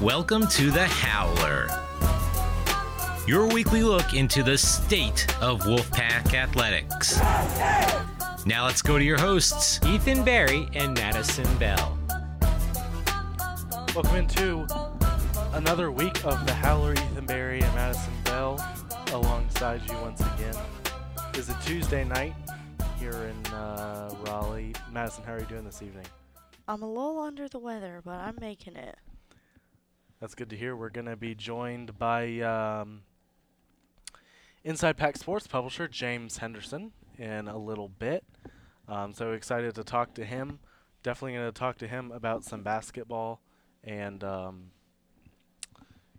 Welcome to the Howler, your weekly look into the state of Wolfpack athletics. Now let's go to your hosts. Ethan Barry and Madison Bell. Welcome into another week of the Howler, Ethan Berry, and Madison Bell alongside you once again. It's a Tuesday night here in uh, Raleigh. Madison, how are you doing this evening? I'm a little under the weather, but I'm making it. That's good to hear. We're going to be joined by um, Inside Pack Sports publisher James Henderson in a little bit. Um, so excited to talk to him. Definitely going to talk to him about some basketball and, um,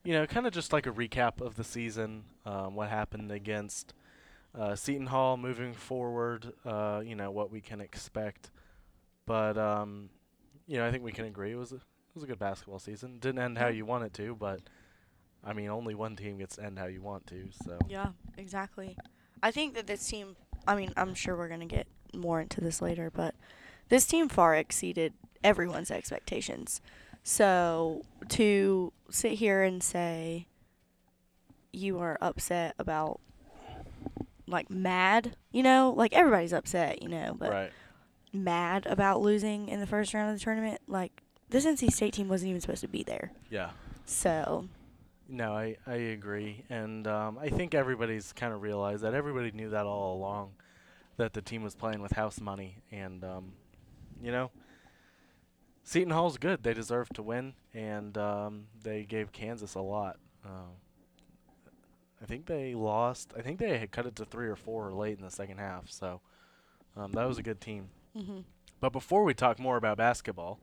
you know, kind of just like a recap of the season, um, what happened against uh, Seton Hall moving forward, uh, you know, what we can expect. But, um, you know, I think we can agree it was was a good basketball season. Didn't end how you want it to, but I mean, only one team gets to end how you want to. So Yeah, exactly. I think that this team, I mean, I'm sure we're going to get more into this later, but this team far exceeded everyone's expectations. So to sit here and say you are upset about, like, mad, you know, like everybody's upset, you know, but right, mad about losing in the first round of the tournament, like, this NC State team wasn't even supposed to be there. yeah. So, No, I, I agree. And um, I think everybody's kind of realized that. Everybody knew that all along, that the team was playing with house money. And, um, you know, Seton Hall's good. They deserve to win. And um, they gave Kansas a lot. Uh, I think they lost. I think they had cut it to three or four late in the second half. So um, that was a good team. hmm But before we talk more about basketball,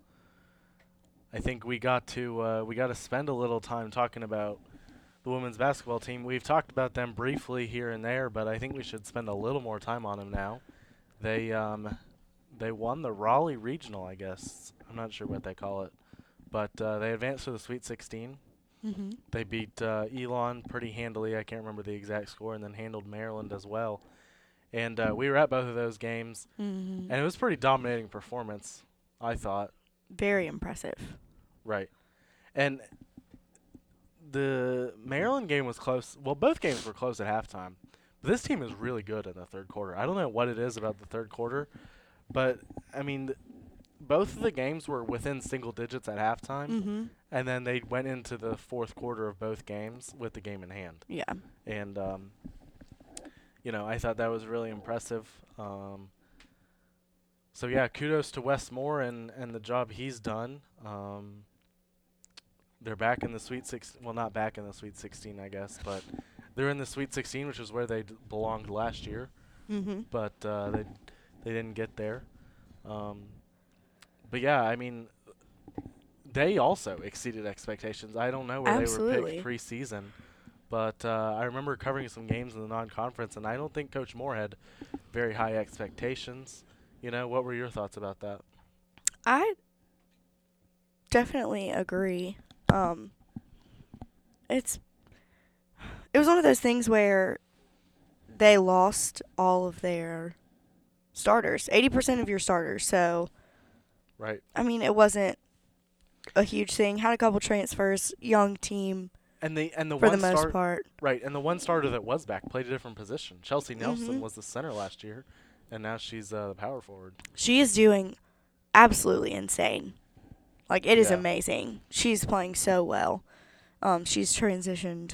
I think we got to uh, we got to spend a little time talking about the women's basketball team. We've talked about them briefly here and there, but I think we should spend a little more time on them now. They um, they won the Raleigh Regional, I guess. I'm not sure what they call it, but uh, they advanced to the Sweet 16. hmm They beat uh, Elon pretty handily. I can't remember the exact score, and then handled Maryland as well. And uh, we were at both of those games, hmm and it was a pretty dominating performance, I thought. Very impressive. Right. And the Maryland game was close. Well, both games were close at halftime. But this team is really good in the third quarter. I don't know what it is about the third quarter, but I mean, th- both of the games were within single digits at halftime, Mm-hmm. and then they went into the fourth quarter of both games with the game in hand. Yeah. And um, you know, I thought that was really impressive. Um, so yeah, kudos to Wes Moore and and the job he's done. Um, they're back in the Sweet Six. Well, not back in the Sweet 16, I guess, but they're in the Sweet 16, which is where they d- belonged last year. Mm-hmm. But uh, they they didn't get there. Um, but yeah, I mean, they also exceeded expectations. I don't know where they were Absolutely. picked preseason, but uh, I remember covering some games in the non-conference, and I don't think Coach Moore had very high expectations. You know, what were your thoughts about that? I definitely agree. Um, it's it was one of those things where they lost all of their starters, eighty percent of your starters. So Right. I mean, it wasn't a huge thing. Had a couple transfers, young team And the and the for the one most start part. right, and the one starter that was back played a different position. Chelsea Nelson Mhm. was the center last year, and now she's uh, the power forward. She is doing absolutely insane. Like it is Yeah. amazing. She's playing so well. Um, she's transitioned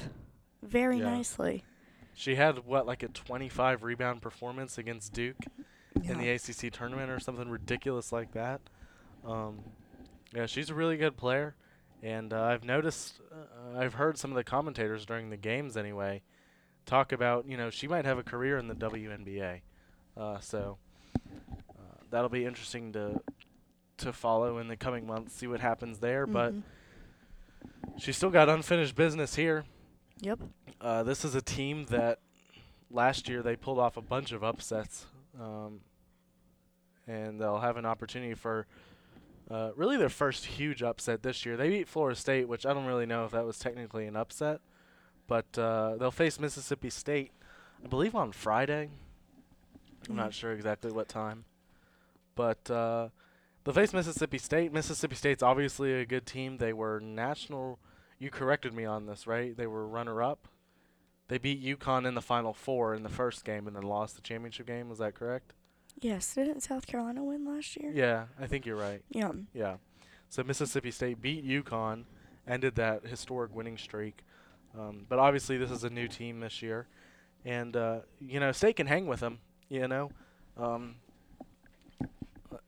very Yeah. nicely. She had what like a 25 rebound performance against Duke in the ACC tournament or something ridiculous like that. Um, yeah, she's a really good player, and uh, I've noticed, uh, I've heard some of the commentators during the games anyway, talk about you know she might have a career in the WNBA, uh, so uh, that'll be interesting to to follow in the coming months, see what happens there. But Mhm. she's still got unfinished business here. Yep. Uh, this is a team that last year they pulled off a bunch of upsets, um, and they'll have an opportunity for uh, really their first huge upset this year. They beat Florida State, which I don't really know if that was technically an upset, but uh, they'll face Mississippi State, I believe on Friday. I'm not Mhm. sure exactly what time, but uh, they'll face Mississippi State. Mississippi State's obviously a good team. They were national you corrected me on this, right? They were runner up. They beat UConn in the Final Four in the first game and then lost the championship game. Was that correct? Yes, didn't South Carolina win last year? Yeah, I think you're right. Yeah. Yeah. So Mississippi State beat UConn, ended that historic winning streak. Um, but obviously, this is a new team this year, and uh, you know, State can hang with them. You know, um,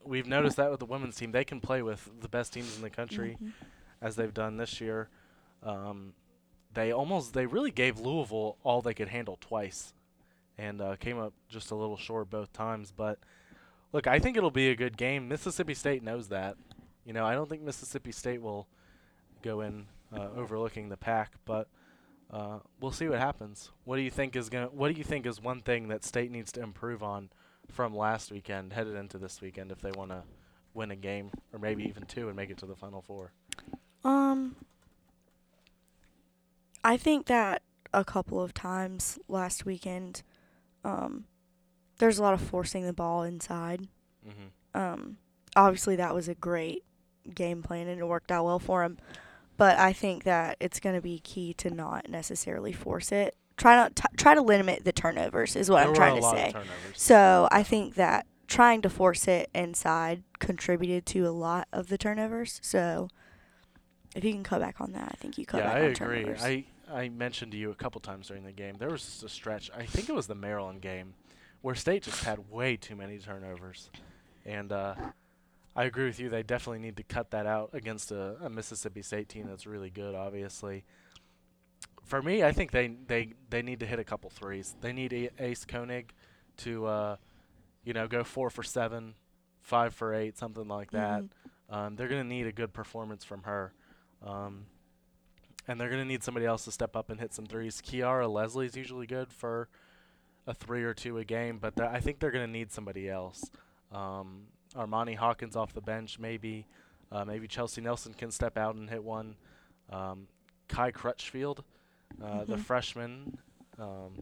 we've noticed that with the women's team; they can play with the best teams in the country, Mhm. as they've done this year. Um, they almost, they really gave Louisville all they could handle twice, and uh, came up just a little short both times. But look, I think it'll be a good game. Mississippi State knows that. You know, I don't think Mississippi State will go in uh, overlooking the pack, but uh, we'll see what happens. What do you think is gonna? What do you think is one thing that State needs to improve on from last weekend, headed into this weekend, if they want to win a game or maybe even two and make it to the Final Four? Um, I think that a couple of times last weekend, um, there's a lot of forcing the ball inside. Mm-hmm. Um, obviously that was a great game plan and it worked out well for him. But I think that it's going to be key to not necessarily force it. Try not t- try to limit the turnovers is what there I'm trying to say. So I think that trying to force it inside contributed to a lot of the turnovers. So if you can cut back on that, I think you cut yeah, back I on agree. turnovers. I I mentioned to you a couple times during the game. There was a stretch. I think it was the Maryland game where State just had way too many turnovers, and uh, I agree with you. They definitely need to cut that out against a, a Mississippi State team that's really good. Obviously, for me, I think they they they need to hit a couple threes. They need a- Ace Konig to uh, you know go four for seven, five for eight, something like that. Mhm. Um, they're going to need a good performance from her. Um, and they're going to need somebody else to step up and hit some threes. Kiara Leslie's usually good for a three or two a game, but th- I think they're going to need somebody else. Um, Armani Hawkins off the bench, maybe. Uh, maybe Chelsea Nelson can step out and hit one. Um, Kai Crutchfield, uh, the Mhm. freshman, um,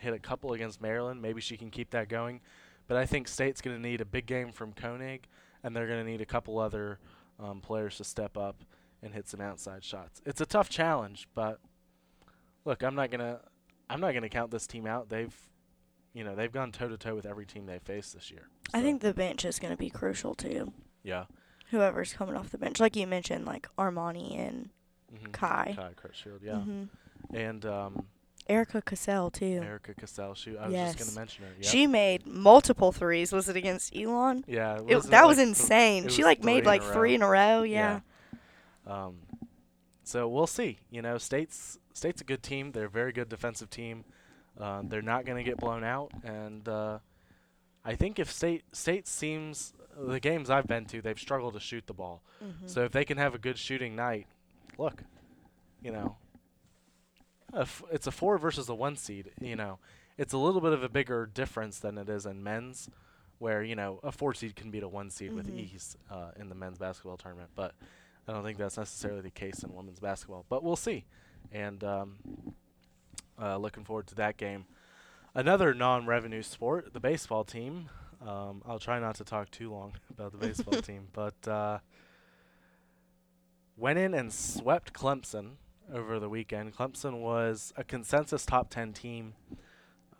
hit a couple against Maryland. Maybe she can keep that going. But I think State's going to need a big game from Konig, and they're going to need a couple other um, players to step up and hit some outside shots. It's a tough challenge, but look, I'm not gonna I'm not gonna count this team out. They've you know they've gone toe to toe with every team they faced this year. I think the bench is going to be crucial too. yeah. Whoever's coming off the bench, like you mentioned, like Armani and Mm-hmm. Kai. Kai Crutchfield, yeah, Mhm. and um, Erica Cassell too. Erica Cassell. She, I was just gonna mention her. Yep. She made multiple threes. Was it against Elon? yeah, It, wasn't that it was like th- insane. She was like made like three in a row. Yeah. Um, so we'll see. You know, State's State's a good team. They're a very good defensive team. Um, they're not going to get blown out, and uh, I think if State State seems the games I've been to, they've struggled to shoot the ball. Mhm. So if they can have a good shooting night, look, you know, a f- it's a four versus a one seed. You know, it's a little bit of a bigger difference than it is in men's, where you know a four seed can beat a one seed with Mhm. ease uh, in the men's basketball tournament. But I don't think that's necessarily the case in women's basketball. But we'll see, and um, uh, looking forward to that game. Another non-revenue sport, the baseball team. Um, I'll try not to talk too long about the baseball team, but uh, went in and swept Clemson over the weekend. Clemson was a consensus top 10 team.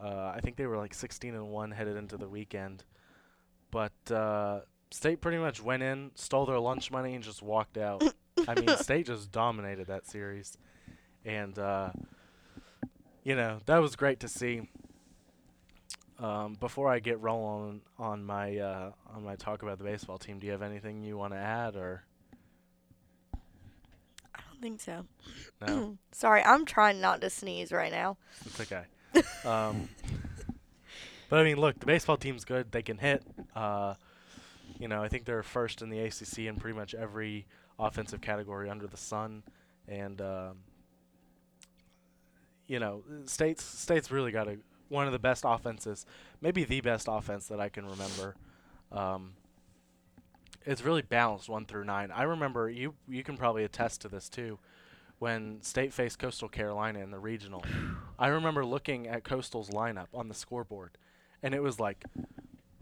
Uh, I think they were like 16 and 1 headed into the weekend. But uh, State pretty much went in, stole their lunch money, and just walked out. I mean, State just dominated that series. And, uh, you know, that was great to see. Um, before I get rolling on my uh, on my talk about the baseball team, do you have anything you want to add or I don't think so. no? Sorry, I'm trying not to sneeze right now. It's okay. um, but I mean, look, the baseball team's good. They can hit. Uh, you know, I think they're first in the ACC in pretty much every offensive category under the sun, and um, you know, states states really got a one of the best offenses, maybe the best offense that I can remember. Um, it's really balanced one through nine. I remember you you can probably attest to this too. When State faced Coastal Carolina in the regional, I remember looking at Coastal's lineup on the scoreboard, and it was like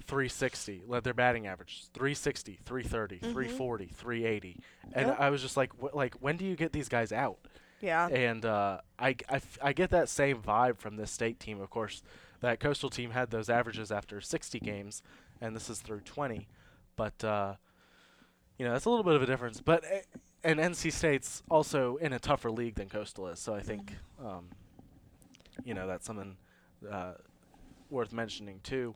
360. Let their batting average 360, 330, Mhm. 340, 380. And Yep. I was just like, wh- like when do you get these guys out? Yeah. And uh, I, I get that same vibe from this state team. Of course, that coastal team had those averages after 60 games, and this is through 20. But uh, you know, that's a little bit of a difference. But uh, and NC State's also in a tougher league than Coastal is, so I think um, you know that's something uh, worth mentioning too.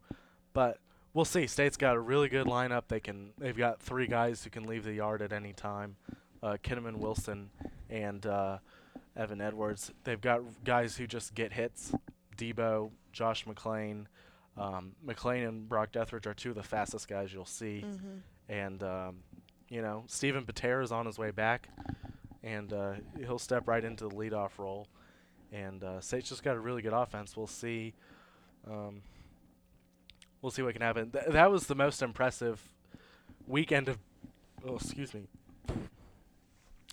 But we'll see. State's got a really good lineup. They can. They've got three guys who can leave the yard at any time. Uh, Kinneman Wilson and uh, Evan Edwards. They've got guys who just get hits. Debo, Josh McLain. Um, McLain and Brock Deatherage are two of the fastest guys you'll see. Mhm. And, um, you know, Stephen Pater is on his way back. And uh, he'll step right into the leadoff role. And uh, State's just got a really good offense. We'll see. Um, we'll see what can happen. Th- that was the most impressive weekend of. Oh, excuse me.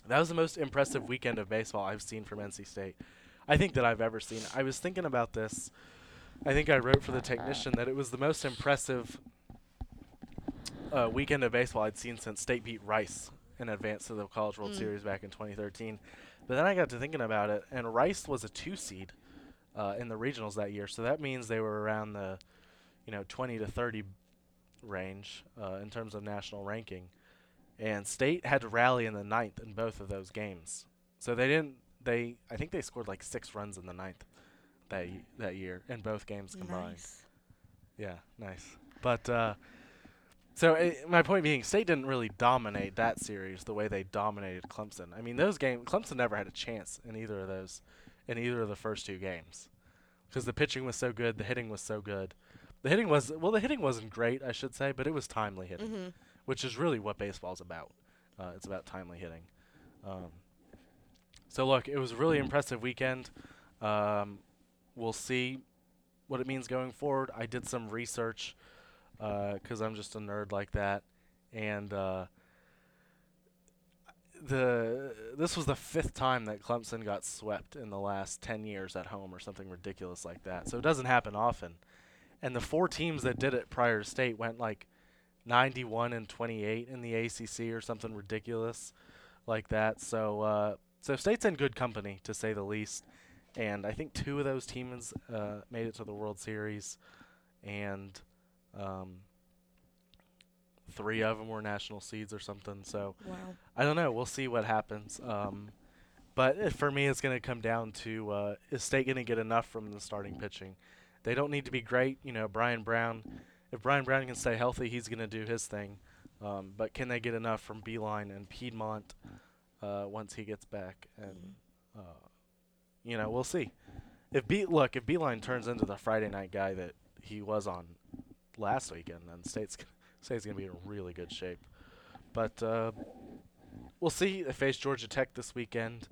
That was the most impressive weekend of baseball I've seen from NC State. I think that I've ever seen. I was thinking about this. I think I wrote for the technician that it was the most impressive uh, weekend of baseball I'd seen since State beat Rice in advance to the College World Mm. Series back in 2013. But then I got to thinking about it, and Rice was a two seed uh, in the regionals that year, so that means they were around the, you know, 20 to 30 range uh, in terms of national ranking. And State had to rally in the ninth in both of those games, so they didn't. They I think they scored like six runs in the ninth that y- that year in both games combined. Nice. Yeah, nice. But uh, so i my point being, State didn't really dominate that series the way they dominated Clemson. I mean, those games, Clemson never had a chance in either of those, in either of the first two games, because the pitching was so good, the hitting was so good. The hitting was well, the hitting wasn't great, I should say, but it was timely hitting, Mhm. Which is really what baseball's about. Uh, it's about timely hitting. Um, so look, it was a really impressive weekend. Um, we'll see what it means going forward. I did some research because I'm just a nerd like that, and uh, the this was the fifth time that Clemson got swept in the last ten years at home or something ridiculous like that. So it doesn't happen often. And the four teams that did it prior to state went like 91 and 28 in the ACC or something ridiculous like that. So uh, so state's in good company to say the least. And I think two of those teams uh, made it to the World Series, and um, three of them were national seeds or something. So Wow. I don't know. We'll see what happens. Um, but for me, it's going to come down to uh, is State going to get enough from the starting pitching? They don't need to be great. You know, Brian Brown. If Brian Brown can stay healthy, he's going to do his thing. Um, but can they get enough from Bienlien and Piedmonte uh, once he gets back? And uh, you know, we'll see. If B look, if Bienlien turns into the Friday night guy that he was on last weekend, then State's State's going to be in really good shape. But uh, we'll see. They face Georgia Tech this weekend,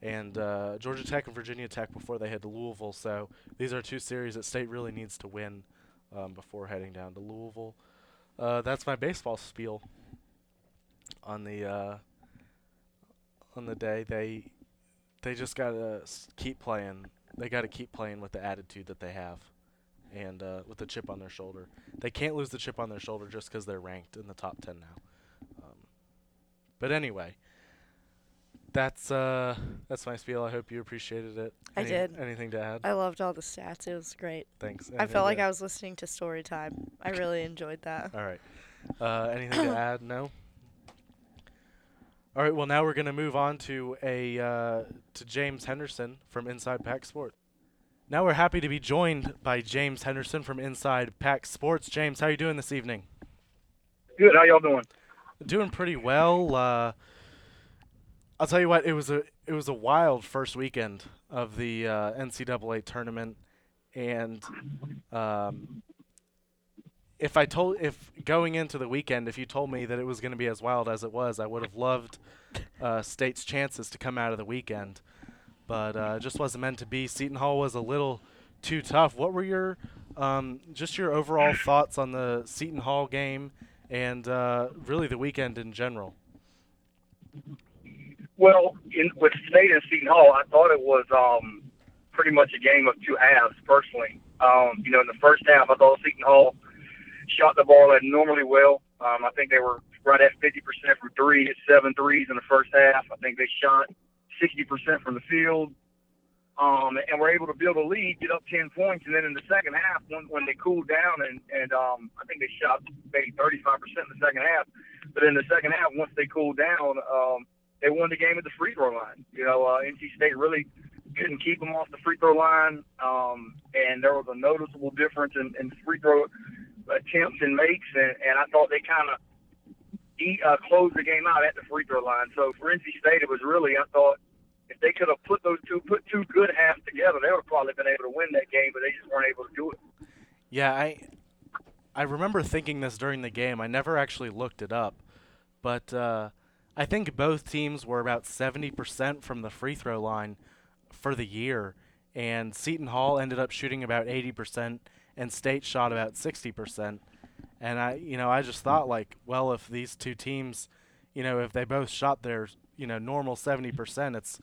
and uh, Georgia Tech and Virginia Tech before they head to Louisville. So these are two series that State really needs to win um, before heading down to Louisville. Uh, that's my baseball spiel on the uh, on the day. They they just gotta keep playing. They gotta keep playing with the attitude that they have, and uh, with the chip on their shoulder. They can't lose the chip on their shoulder just 'cause they're ranked in the top ten now. Um, but anyway, that's uh that's my spiel. I hope you appreciated it. I did. Anything to add? I loved all the stats. It was great. Thanks. I felt like I was listening to story time. I really enjoyed that. All right. Uh, anything to add? No. All right. Well, now we're gonna move on to a uh, to James Henderson from Inside Pack Sports. Now we're happy to be joined by James Henderson from Inside Pack Sports. James, how you doing this evening? Good. How y'all doing? Doing pretty well. Uh, I'll tell you what. It was a it was a wild first weekend of the uh, NCAA tournament, and um, if I told if going into the weekend, if you told me that it was going to be as wild as it was, I would have loved uh, State's chances to come out of the weekend, but uh, it just wasn't meant to be. Seton Hall was a little too tough. What were your um, just your overall thoughts on the Seton Hall game and uh, really the weekend in general? Well, in, with State and Seton Hall, I thought it was um, pretty much a game of two halves. Personally, um, you know, in the first half, I thought Seton Hall shot the ball abnormally well. Um, I think they were right at 50% from three, hit seven threes in the first half. I think they shot 60% from the field. Um, and were able to build a lead, get up 10 points, and then in the second half, when, when they cooled down, and, and um, I think they shot maybe 35% in the second half, but in the second half, once they cooled down, um, they won the game at the free throw line. You know, uh, NC State really couldn't keep them off the free throw line, um, and there was a noticeable difference in, in free throw attempts and makes, and, and I thought they kind of uh, closed the game out at the free throw line. So for NC State, it was really I thought if they could have put those two put two good halves together, they would have probably been able to win that game, but they just weren't able to do it. Yeah, I I remember thinking this during the game. I never actually looked it up, but uh, I think both teams were about 70% from the free throw line for the year, and Seton Hall ended up shooting about 80%, and State shot about 60%. And I, you know, I just thought like, well, if these two teams, you know, if they both shot their, you know, normal 70%, it's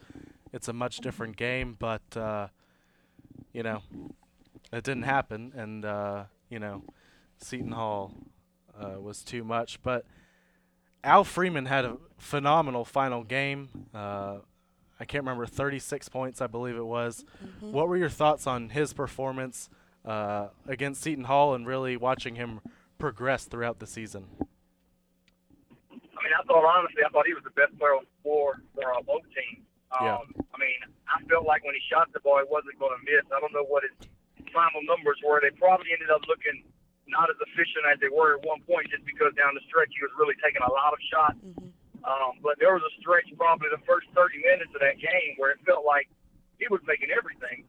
it's a much different game. But uh, you know, it didn't happen, and uh, you know, Seton Hall uh, was too much. But Al Freeman had a phenomenal final game. Uh, I can't remember 36 points, I believe it was. Mm-hmm. What were your thoughts on his performance uh, against Seton Hall and really watching him progress throughout the season? I mean, I thought honestly, I thought he was the best player on the floor for uh, both teams. Um, Yeah. I mean, I felt like when he shot the ball, he wasn't going to miss. I don't know what his final numbers were. They probably ended up looking not as efficient as they were at one point, just because down the stretch he was really taking a lot of shots. Mhm. Um, but there was a stretch, probably the first 30 minutes of that game, where it felt like he was making everything.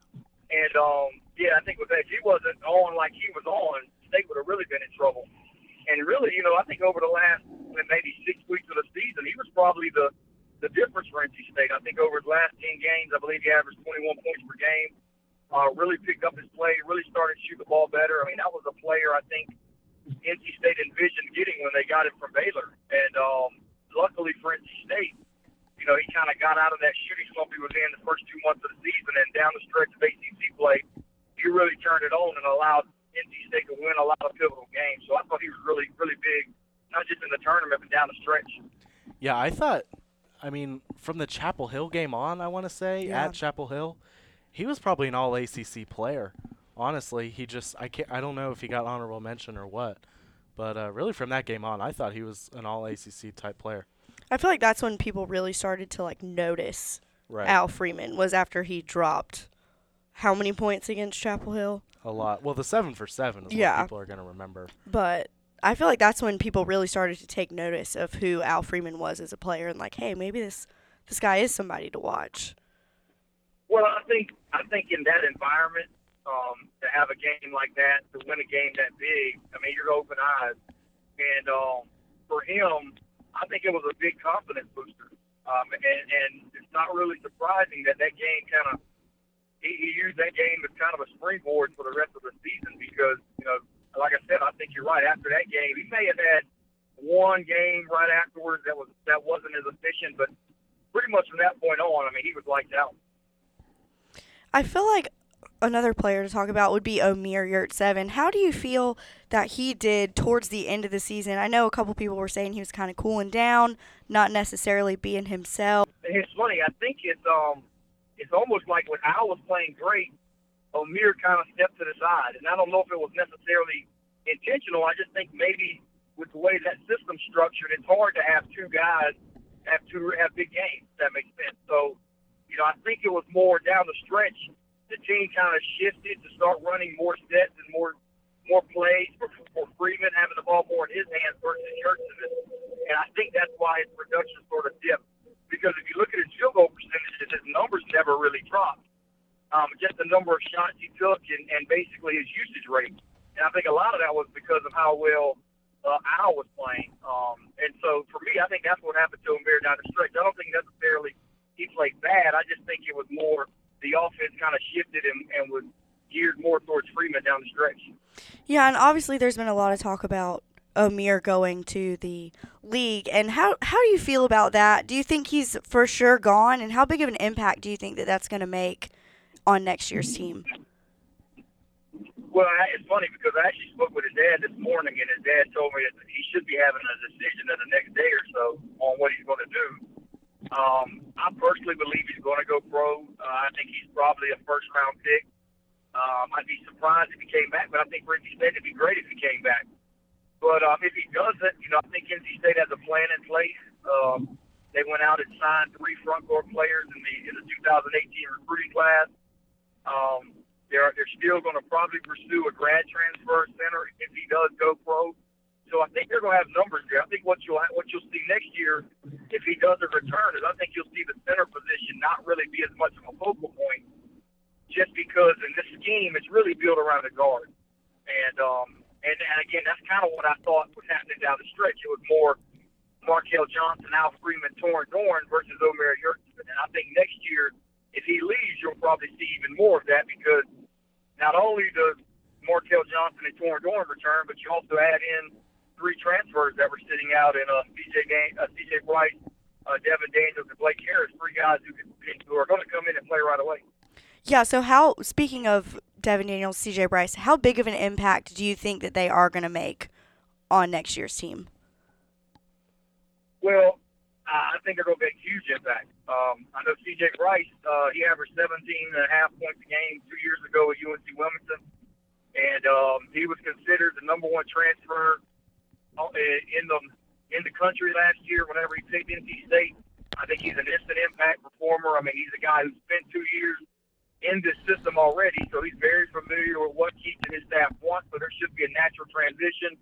And um, yeah, I think with that, if he wasn't on like he was on, State would have really been in trouble. And really, you know, I think over the last maybe six weeks of the season, he was probably the the difference for NC State. I think over the last 10 games, I believe he averaged 21 points per game. Uh, really picked up his play, really started to shoot the ball better. I mean, that was a player I think NC State envisioned getting when they got him from Baylor. And um, luckily for NC State, you know, he kind of got out of that shooting slump he was in the first two months of the season, and down the stretch of ACC play, he really turned it on and allowed NC State to win a lot of pivotal games. So I thought he was really, really big, not just in the tournament, but down the stretch. Yeah, I thought. I mean, from the Chapel Hill game on, I want to say Yeah. at Chapel Hill, he was probably an All ACC player. Honestly, he just I can't I don't know if he got honorable mention or what, but uh, really from that game on, I thought he was an All ACC type player. I feel like that's when people really started to like notice Right. Al Freeman was after he dropped how many points against Chapel Hill. A lot. Well, the seven for seven is Yeah. what people are gonna remember. But I feel like that's when people really started to take notice of who Al Freeman was as a player and like, hey, maybe this this guy is somebody to watch. Well, I think I think in that environment, um, to have a game like that, to win a game that big, I mean, you're open eyes, and um, for him, I think it was a big confidence booster. Um, and, and it's not really surprising that that game kind of he, he used that game as kind of a springboard for the rest of the season because you know, like I said, I think you're right. After that game, he may have had one game right afterwards that was that wasn't as efficient, but pretty much from that point on, I mean, he was lights out. I feel like another player to talk about would be Omer Yurtseven. How do you feel that he did towards the end of the season? I know a couple people were saying he was kind of cooling down, not necessarily being himself. It's funny. I think it's um, it's almost like when Al was playing great, Omir kind of stepped to the side, and I don't know if it was necessarily intentional. I just think maybe with the way that system's structured, it's hard to have two guys have two have big games. If that makes sense. So, you know, I think it was more down the stretch. The team kind of shifted to start running more sets and more more plays for, for Freeman having the ball more in his hands versus Churchman. And I think that's why his production sort of dipped. Because if you look at his field goal percentages, his numbers never really dropped. Um, just the number of shots he took and, and basically his usage rate. And I think a lot of that was because of how well uh, Al was playing. Um, and so for me, I think that's what happened to him there down the stretch. I don't think necessarily he played bad. I just think it was more the offense kind of shifted and, and was geared more towards Freeman down the stretch. Yeah, and obviously there's been a lot of talk about Omer going to the league. And how how do you feel about that? Do you think he's for sure gone? And how big of an impact do you think that that's going to make on next year's team? Well, it's funny because I actually spoke with his dad this morning, and his dad told me that he should be having a decision in the next day or so on what he's going to do. Um, I personally believe he's going to go pro. Uh, I think he's probably a first round pick. Um, I'd be surprised if he came back, but I think for NC State it'd be great if he came back. But um, if he doesn't, you know, I think NC State has a plan in place. Um, they went out and signed three front court players in the in the 2018 recruiting class. Um, they're they're still going to probably pursue a grad transfer center if he does go pro. So I think they're going to have numbers there. I think what you'll what you'll see next year, if he doesn't return, is I think you'll see the center position not really be as much of a focal point, just because in this scheme it's really built around the guard. And um and, and again, that's kind of what I thought was happening down the stretch. It was more Markell Johnson, Al Freeman, Torin Dorn versus Omer Yurtseven. And I think next year, if he leaves, you'll probably see even more of that because not only does Markell Johnson and Torin Dorn return, but you also add in three transfers that were sitting out in uh, CJ, Dan- uh, CJ Bryce, uh, Devin Daniels, and Blake Harris, three guys who, can, who are going to come in and play right away. Yeah, so how speaking of Devin Daniels, CJ Bryce, how big of an impact do you think that they are going to make on next year's team? Well, I think they're going to make a huge impact. Um, I know CJ Bryce, uh, he averaged 17 and a half points a game two years ago at UNC Wilmington, and um, he was considered the number one transfer in the in the country last year. Whenever he picked NC State, I think he's an instant impact performer. I mean, he's a guy who spent two years in this system already, so he's very familiar with what Keith and his staff want. So there should be a natural transition.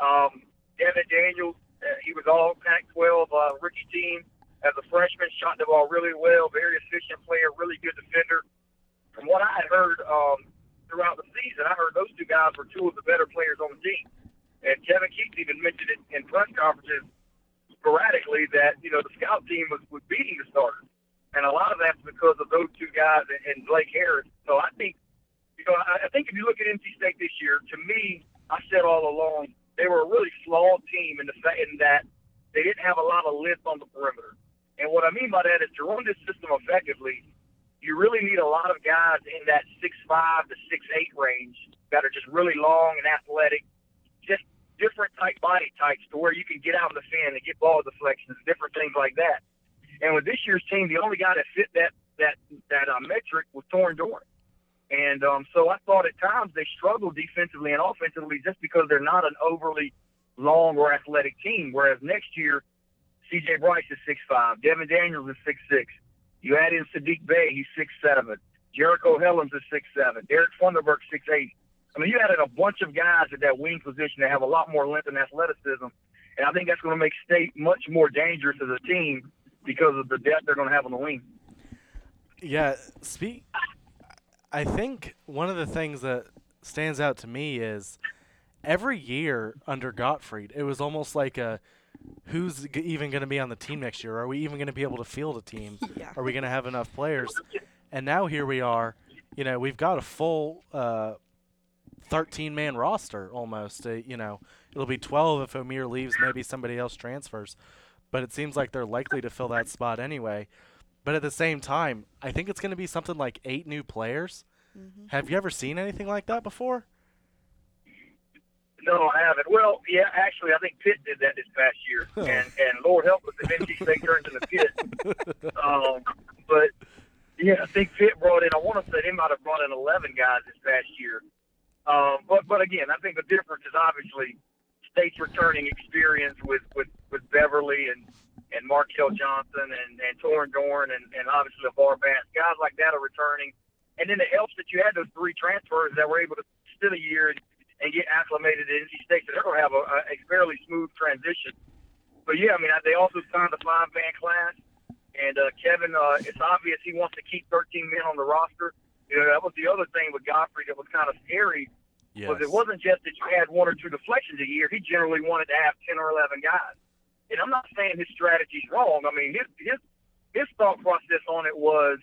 Um, Devin Daniels, uh, he was all Pac-12 uh, rookie team as a freshman, shot the ball really well, very efficient player, really good defender. From what I had heard um, throughout the season, I heard those two guys were two of the better players on the team. And Kevin Keatts even mentioned it in press conferences sporadically that you know the scout team was, was beating the starters, and a lot of that's because of those two guys and, and Blake Harris. So I think, you know, I, I think if you look at NC State this year, to me, I said all along they were a really flawed team in the fact in that they didn't have a lot of length on the perimeter. And what I mean by that is to run this system effectively, you really need a lot of guys in that six five to six eight range that are just really long and athletic, just different type body types to where you can get out of the fin and get ball deflections, different things like that. And with this year's team, the only guy that fit that that that uh, metric was Torin Dorn. And um, so I thought at times they struggled defensively and offensively just because they're not an overly long or athletic team. Whereas next year, C.J. Bryce is six five, Devin Daniels is six six. You add in Saddiq Bey, he's six seven. Jericole Hellems is six seven. Derek Funderburk six eight. I mean, you added a bunch of guys at that wing position that have a lot more length and athleticism, and I think that's going to make State much more dangerous as a team because of the depth they're going to have on the wing. Yeah, speak. I think one of the things that stands out to me is every year under Gottfried, it was almost like a who's g- even going to be on the team next year? Are we even going to be able to field a team? Yeah. Are we going to have enough players? And now here we are. You know, we've got a full uh, 13 man roster almost. Uh, you know, it'll be 12 if Omer leaves, maybe somebody else transfers. But it seems like they're likely to fill that spot anyway. But at the same time, I think it's going to be something like eight new players. Have you ever seen anything like that before? No, I haven't. Well, yeah, actually, I think Pitt did that this past year, and and Lord help us if NC State turns into Pitt. Um, but yeah, I think Pitt brought in. I want to say they might have brought in 11 guys this past year. Um, but but again, I think the difference is obviously State's returning experience with with with Beverly and and Markell Johnson and and Torin Dorn and and obviously LeVar Batts. Guys like that are returning, and then it helps that you had those three transfers that were able to sit a year and, and get acclimated to NC State. So they're going to have a, a fairly smooth transition. But yeah, I mean, they also signed a five man class, and uh, Kevin, uh, it's obvious he wants to keep 13 men on the roster. You know, that was the other thing with Gottfried that was kind of scary Yes. was it wasn't just that you had one or two deflections a year. He generally wanted to have 10 or 11 guys. And I'm not saying his strategy's wrong. I mean, his his his thought process on it was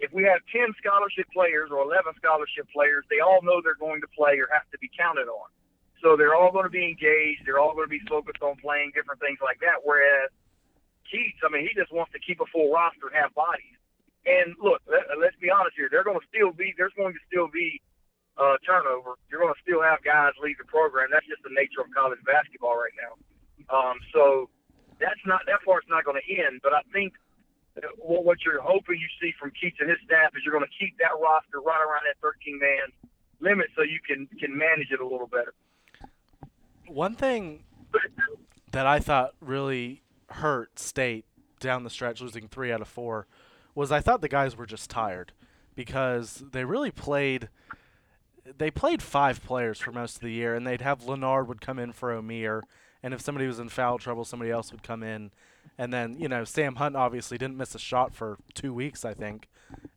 if we have 10 scholarship players or 11 scholarship players, they all know they're going to play or have to be counted on. So they're all going to be engaged. They're all going to be focused on playing different things like that. Whereas Keatts, I mean, he just wants to keep a full roster and have bodies. And look, let, let's be honest here. They're going to still be. There's going to still be uh, turnover, you're going to still have guys leave the program. That's just the nature of college basketball right now. Um, so that's not that part's not going to end. But I think what, what you're hoping you see from Keatts and his staff is you're going to keep that roster right around that 13 man limit so you can can manage it a little better. One thing that I thought really hurt State down the stretch, losing three out of four, was I thought the guys were just tired because they really played. They played five players for most of the year, and they'd have Lennard would come in for Omer, and if somebody was in foul trouble, somebody else would come in, and then you know Sam Hunt obviously didn't miss a shot for two weeks, I think,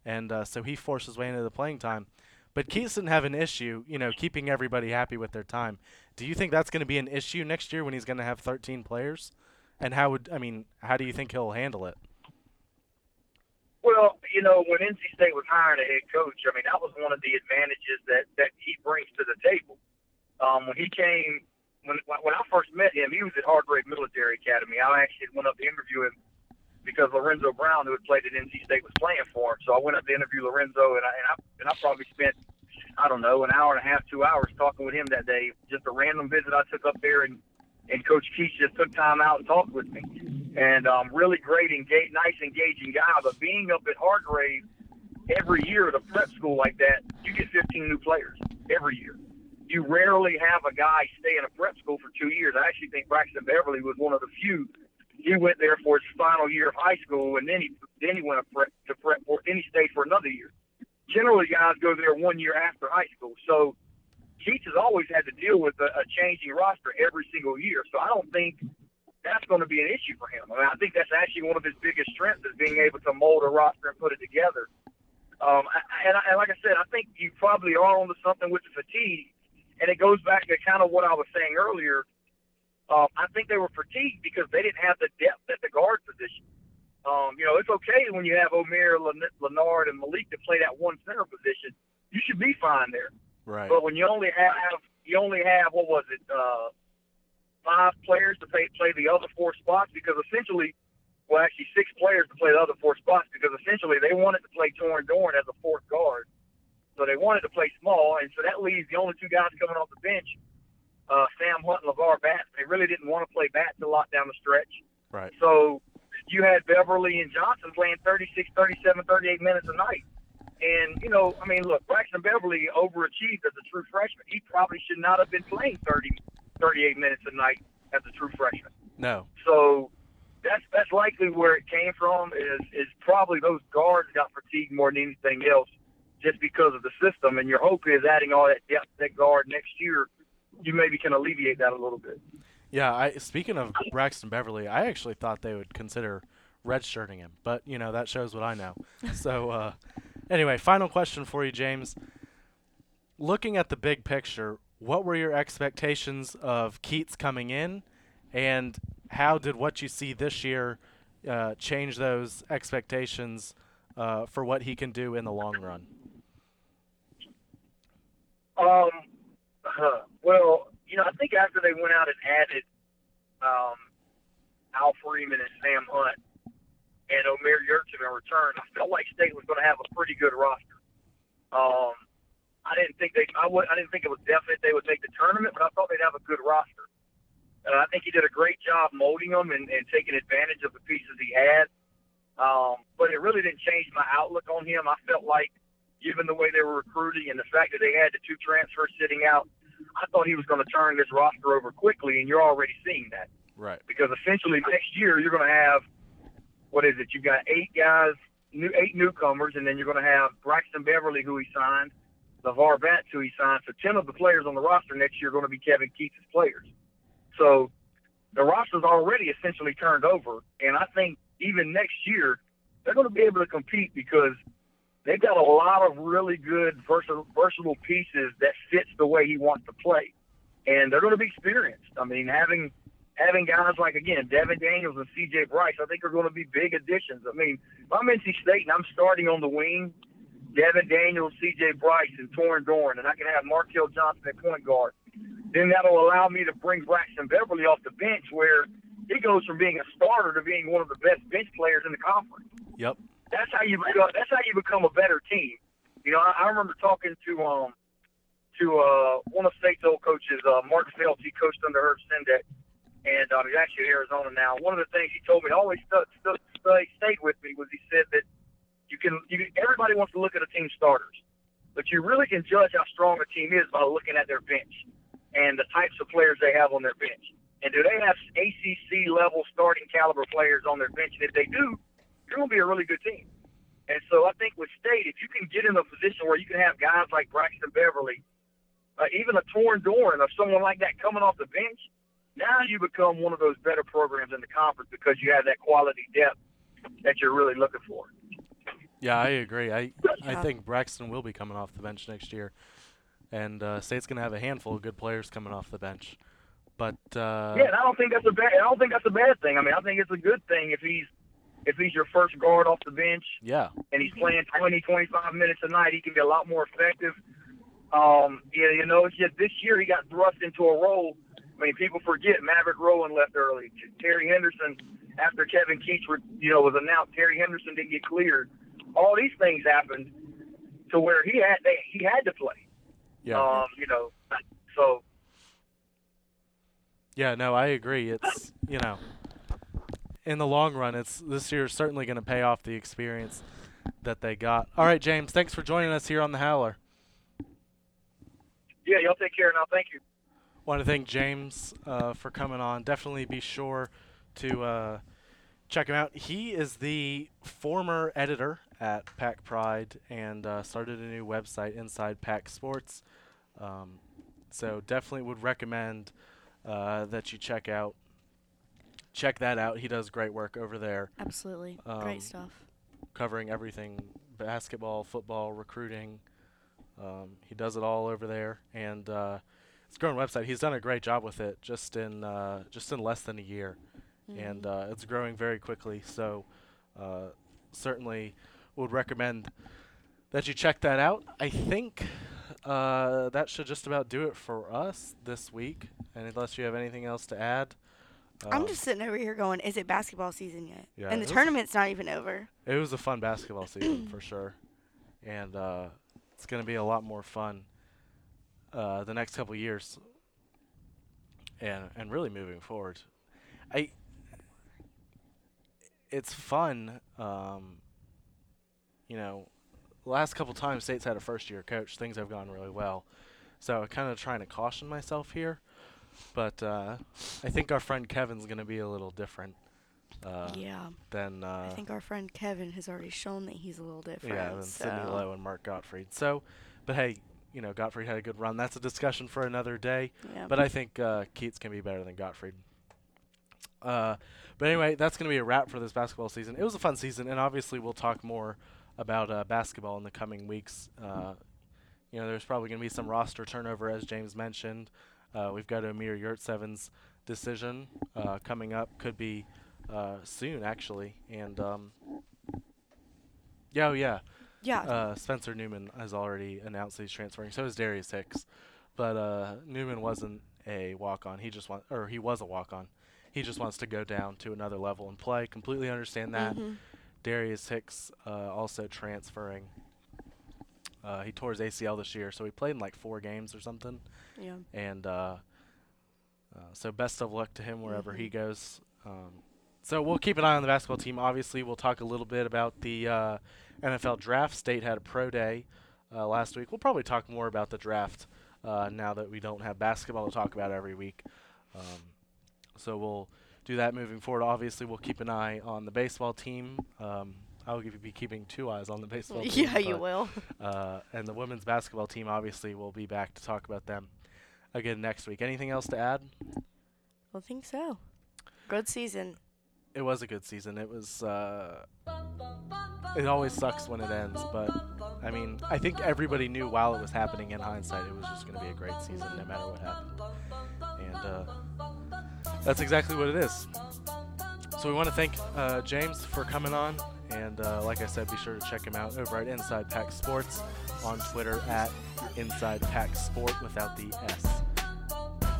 and uh, so he forced his way into the playing time. But Keatts didn't have an issue, you know, keeping everybody happy with their time. Do you think that's going to be an issue next year when he's going to have 13 players? And how would I mean? How do you think he'll handle it? Well, you know, when NC State was hiring a head coach, I mean, that was one of the advantages that that he brings to the table. Um, when he came, when when I first met him, he was at Hargrave Military Academy. I actually went up to interview him because Lorenzo Brown, who had played at NC State, was playing for him. So I went up to interview Lorenzo, and I and I, and I probably spent I don't know an hour and a half, two hours talking with him that day. Just a random visit I took up there, and and Coach Keatts just took time out and talked with me. And um, really great, engage, nice, engaging guy. But being up at Hargrave every year at a prep school like that, you get 15 new players every year. You rarely have a guy stay in a prep school for two years. I actually think Braxton Beverly was one of the few. He went there for his final year of high school, and then he then he went prep, to prep for then he stayed for another year. Generally, guys go there one year after high school. So Keatts has always had to deal with a, a changing roster every single year. So I don't think that's going to be an issue for him. I mean, I think that's actually one of his biggest strengths is being able to mold a roster and put it together. Um, and, and like I said, I think you probably are onto something with the fatigue, and it goes back to kind of what I was saying earlier. Um, I think they were fatigued because they didn't have the depth at the guard position. Um, you know, it's okay when you have Omer, Lennard, and Malik to play that one center position. You should be fine there. Right. But when you only have you only have what was it uh, five players to play play the other four spots because essentially, well actually six players to play the other four spots because essentially they wanted to play Torin Dorn as a fourth guard, so they wanted to play small, and so that leaves the only two guys coming off the bench, uh, Sam Hunt and LeVar Batts. They really didn't want to play Batts a lot down the stretch. Right. So you had Beverly and Johnson playing 36, 37, 38 minutes a night. And, you know, I mean, look, Braxton Beverly overachieved as a true freshman. He probably should not have been playing 30, 38 minutes a night as a true freshman. No. So that's that's likely where it came from. Is is probably those guards got fatigued more than anything else, just because of the system. And your hope is adding all that depth that guard next year, you maybe can alleviate that a little bit. Yeah. I speaking of Braxton Beverly, I actually thought they would consider redshirting him, but you know that shows what I know. so. uh Anyway, final question for you, James. Looking at the big picture, what were your expectations of Keatts coming in, and how did what you see this year uh, change those expectations uh, for what he can do in the long run? Um, uh, well, you know, I think after they went out and added um, Al Freeman and Sam Hunt, and Omer Yurtseven in return, I felt like State was going to have a pretty good roster. Um, I didn't think they, I, would, I didn't think it was definite they would make the tournament, but I thought they'd have a good roster. And I think he did a great job molding them and, and taking advantage of the pieces he had. Um, but it really didn't change my outlook on him. I felt like, given the way they were recruiting and the fact that they had the two transfers sitting out, I thought he was going to turn this roster over quickly, and you're already seeing that. Right. Because essentially next year you're going to have – what is it? You've got eight guys, new eight newcomers, and then you're going to have Braxton Beverly, who he signed, LeVar Batts, who he signed. So ten of the players on the roster next year are going to be Kevin Keatts' players. So the roster's already essentially turned over, and I think even next year they're going to be able to compete because they've got a lot of really good versatile, versatile pieces that fits the way he wants to play, and they're going to be experienced. I mean, having having guys like again Devin Daniels and C.J. Bryce, I think are going to be big additions. I mean, if I'm NC State and I'm starting on the wing, Devin Daniels, C.J. Bryce, and Torin Dorn, and I can have Markell Johnson at point guard, then that'll allow me to bring Braxton Beverly off the bench, where he goes from being a starter to being one of the best bench players in the conference. Yep. That's how you become. That's how you become a better team. You know, I, I remember talking to um to uh, one of State's old coaches, uh, Mark Phelps. He coached under Herb Sendek, and um, he's actually in Arizona now. One of the things he told me, always stu- stu- stu- stayed with me, was he said that you can, you everybody wants to look at a team starters, but you really can judge how strong a team is by looking at their bench and the types of players they have on their bench. And do they have ACC level starting caliber players on their bench? And if they do, you're going to be a really good team. And so I think with State, if you can get in a position where you can have guys like Braxton Beverly, uh, even a Torin Dorn or someone like that coming off the bench, now you become one of those better programs in the conference because you have that quality depth that you're really looking for. Yeah, I agree. I I think Braxton will be coming off the bench next year, and uh, State's going to have a handful of good players coming off the bench. But uh, yeah, and I don't think that's a bad. I don't think that's a bad thing. I mean, I think it's a good thing if he's if he's your first guard off the bench yeah, and he's playing 20, 25 minutes a night, he can be a lot more effective. Um, yeah, you know, it's just this year he got thrust into a role. I mean, people forget Maverick Rowan left early. Terry Henderson, after Kevin Keatts, were, you know, was announced, Terry Henderson didn't get cleared. All these things happened to where he had they, he had to play. yeah, Um, you know, so yeah. No, I agree. It's you know, in the long run, it's this year's certainly going to pay off the experience that they got. All right, James, thanks for joining us here on the Howler. yeah, y'all take care now. Thank you. Want to thank James uh, for coming on. Definitely be sure to uh, check him out. He is the former editor at Pack Pride and uh, started a new website, Inside Pack Sports. Um, so definitely would recommend uh, that you check out check that out. He does great work over there, Absolutely. Um, Great stuff. covering everything basketball, football, recruiting. Um, he does it all over there, and uh, it's a growing website. He's done a great job with it just in uh, just in less than a year, and Mhm. uh, it's growing very quickly. So uh, certainly would recommend that you check that out. I think uh, that should just about do it for us this week. And unless you have anything else to add, I'm um, just sitting over here going, is it basketball season yet? Yeah, and the tournament's not even over. It was a fun basketball season for sure, and uh, it's going to be a lot more fun uh, the next couple years, and and really moving forward. I it's fun, um, you know. Last couple times State's had a first year coach, things have gone really well. So I'm kind of trying to caution myself here, but uh, I think our friend Kevin's going to be a little different. Uh, yeah. than uh, I think our friend Kevin has already shown that he's a little different. yeah, than Sidney so- Lowe and Mark Gottfried. So, but hey, you know, Gottfried had a good run. That's a discussion for another day. Yeah. But I think uh, Keatts can be better than Gottfried. Uh, but anyway, that's going to be a wrap for this basketball season. It was a fun season, and obviously we'll talk more about uh, basketball in the coming weeks. Uh, you know, there's probably going to be some roster turnover, as James mentioned. Uh, we've got Omer Yurtseven's decision uh, coming up. Could be uh, soon, actually. And um, yeah, oh yeah. yeah. Uh, Spencer Newman has already announced he's transferring. So is Darius Hicks, but uh, Newman wasn't a walk-on. He just want, or he was a walk-on. He just wants to go down to another level and play. Completely understand that. Mhm. Darius Hicks uh, also transferring. Uh, he tore his ACL this year, so he played in like four games or something. Yeah. And uh, uh, so best of luck to him wherever he Mhm. goes. Um, so we'll keep an eye on the basketball team. Obviously, we'll talk a little bit about the uh, NFL draft. State had a pro day uh, last week. We'll probably talk more about the draft uh, now that we don't have basketball to talk about every week. Um, so we'll do that moving forward. Obviously, we'll keep an eye on the baseball team. Um, I'll be keeping two eyes on the baseball team. Yeah, you will. uh, and the women's basketball team, obviously, will be back to talk about them again next week. Anything else to add? I think so. Good season. It was a good season. It was. Uh, it always sucks when it ends, but I mean, I think everybody knew while it was happening. In hindsight, it was just going to be a great season, no matter what happened. And uh, that's exactly what it is. So we want to thank uh, James for coming on, and uh, like I said, be sure to check him out over at Inside Pack Sports on Twitter at Inside Pack Sport without the S.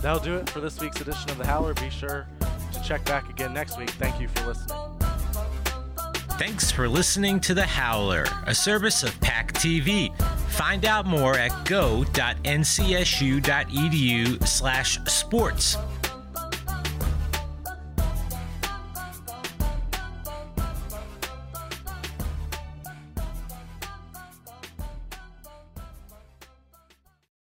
That'll do it for this week's edition of the Howler. Be sure to check back again next week. Thank you for listening. Thanks for listening to The Howler, a service of Pack TV. Find out more at go.ncsu.edu slash sports.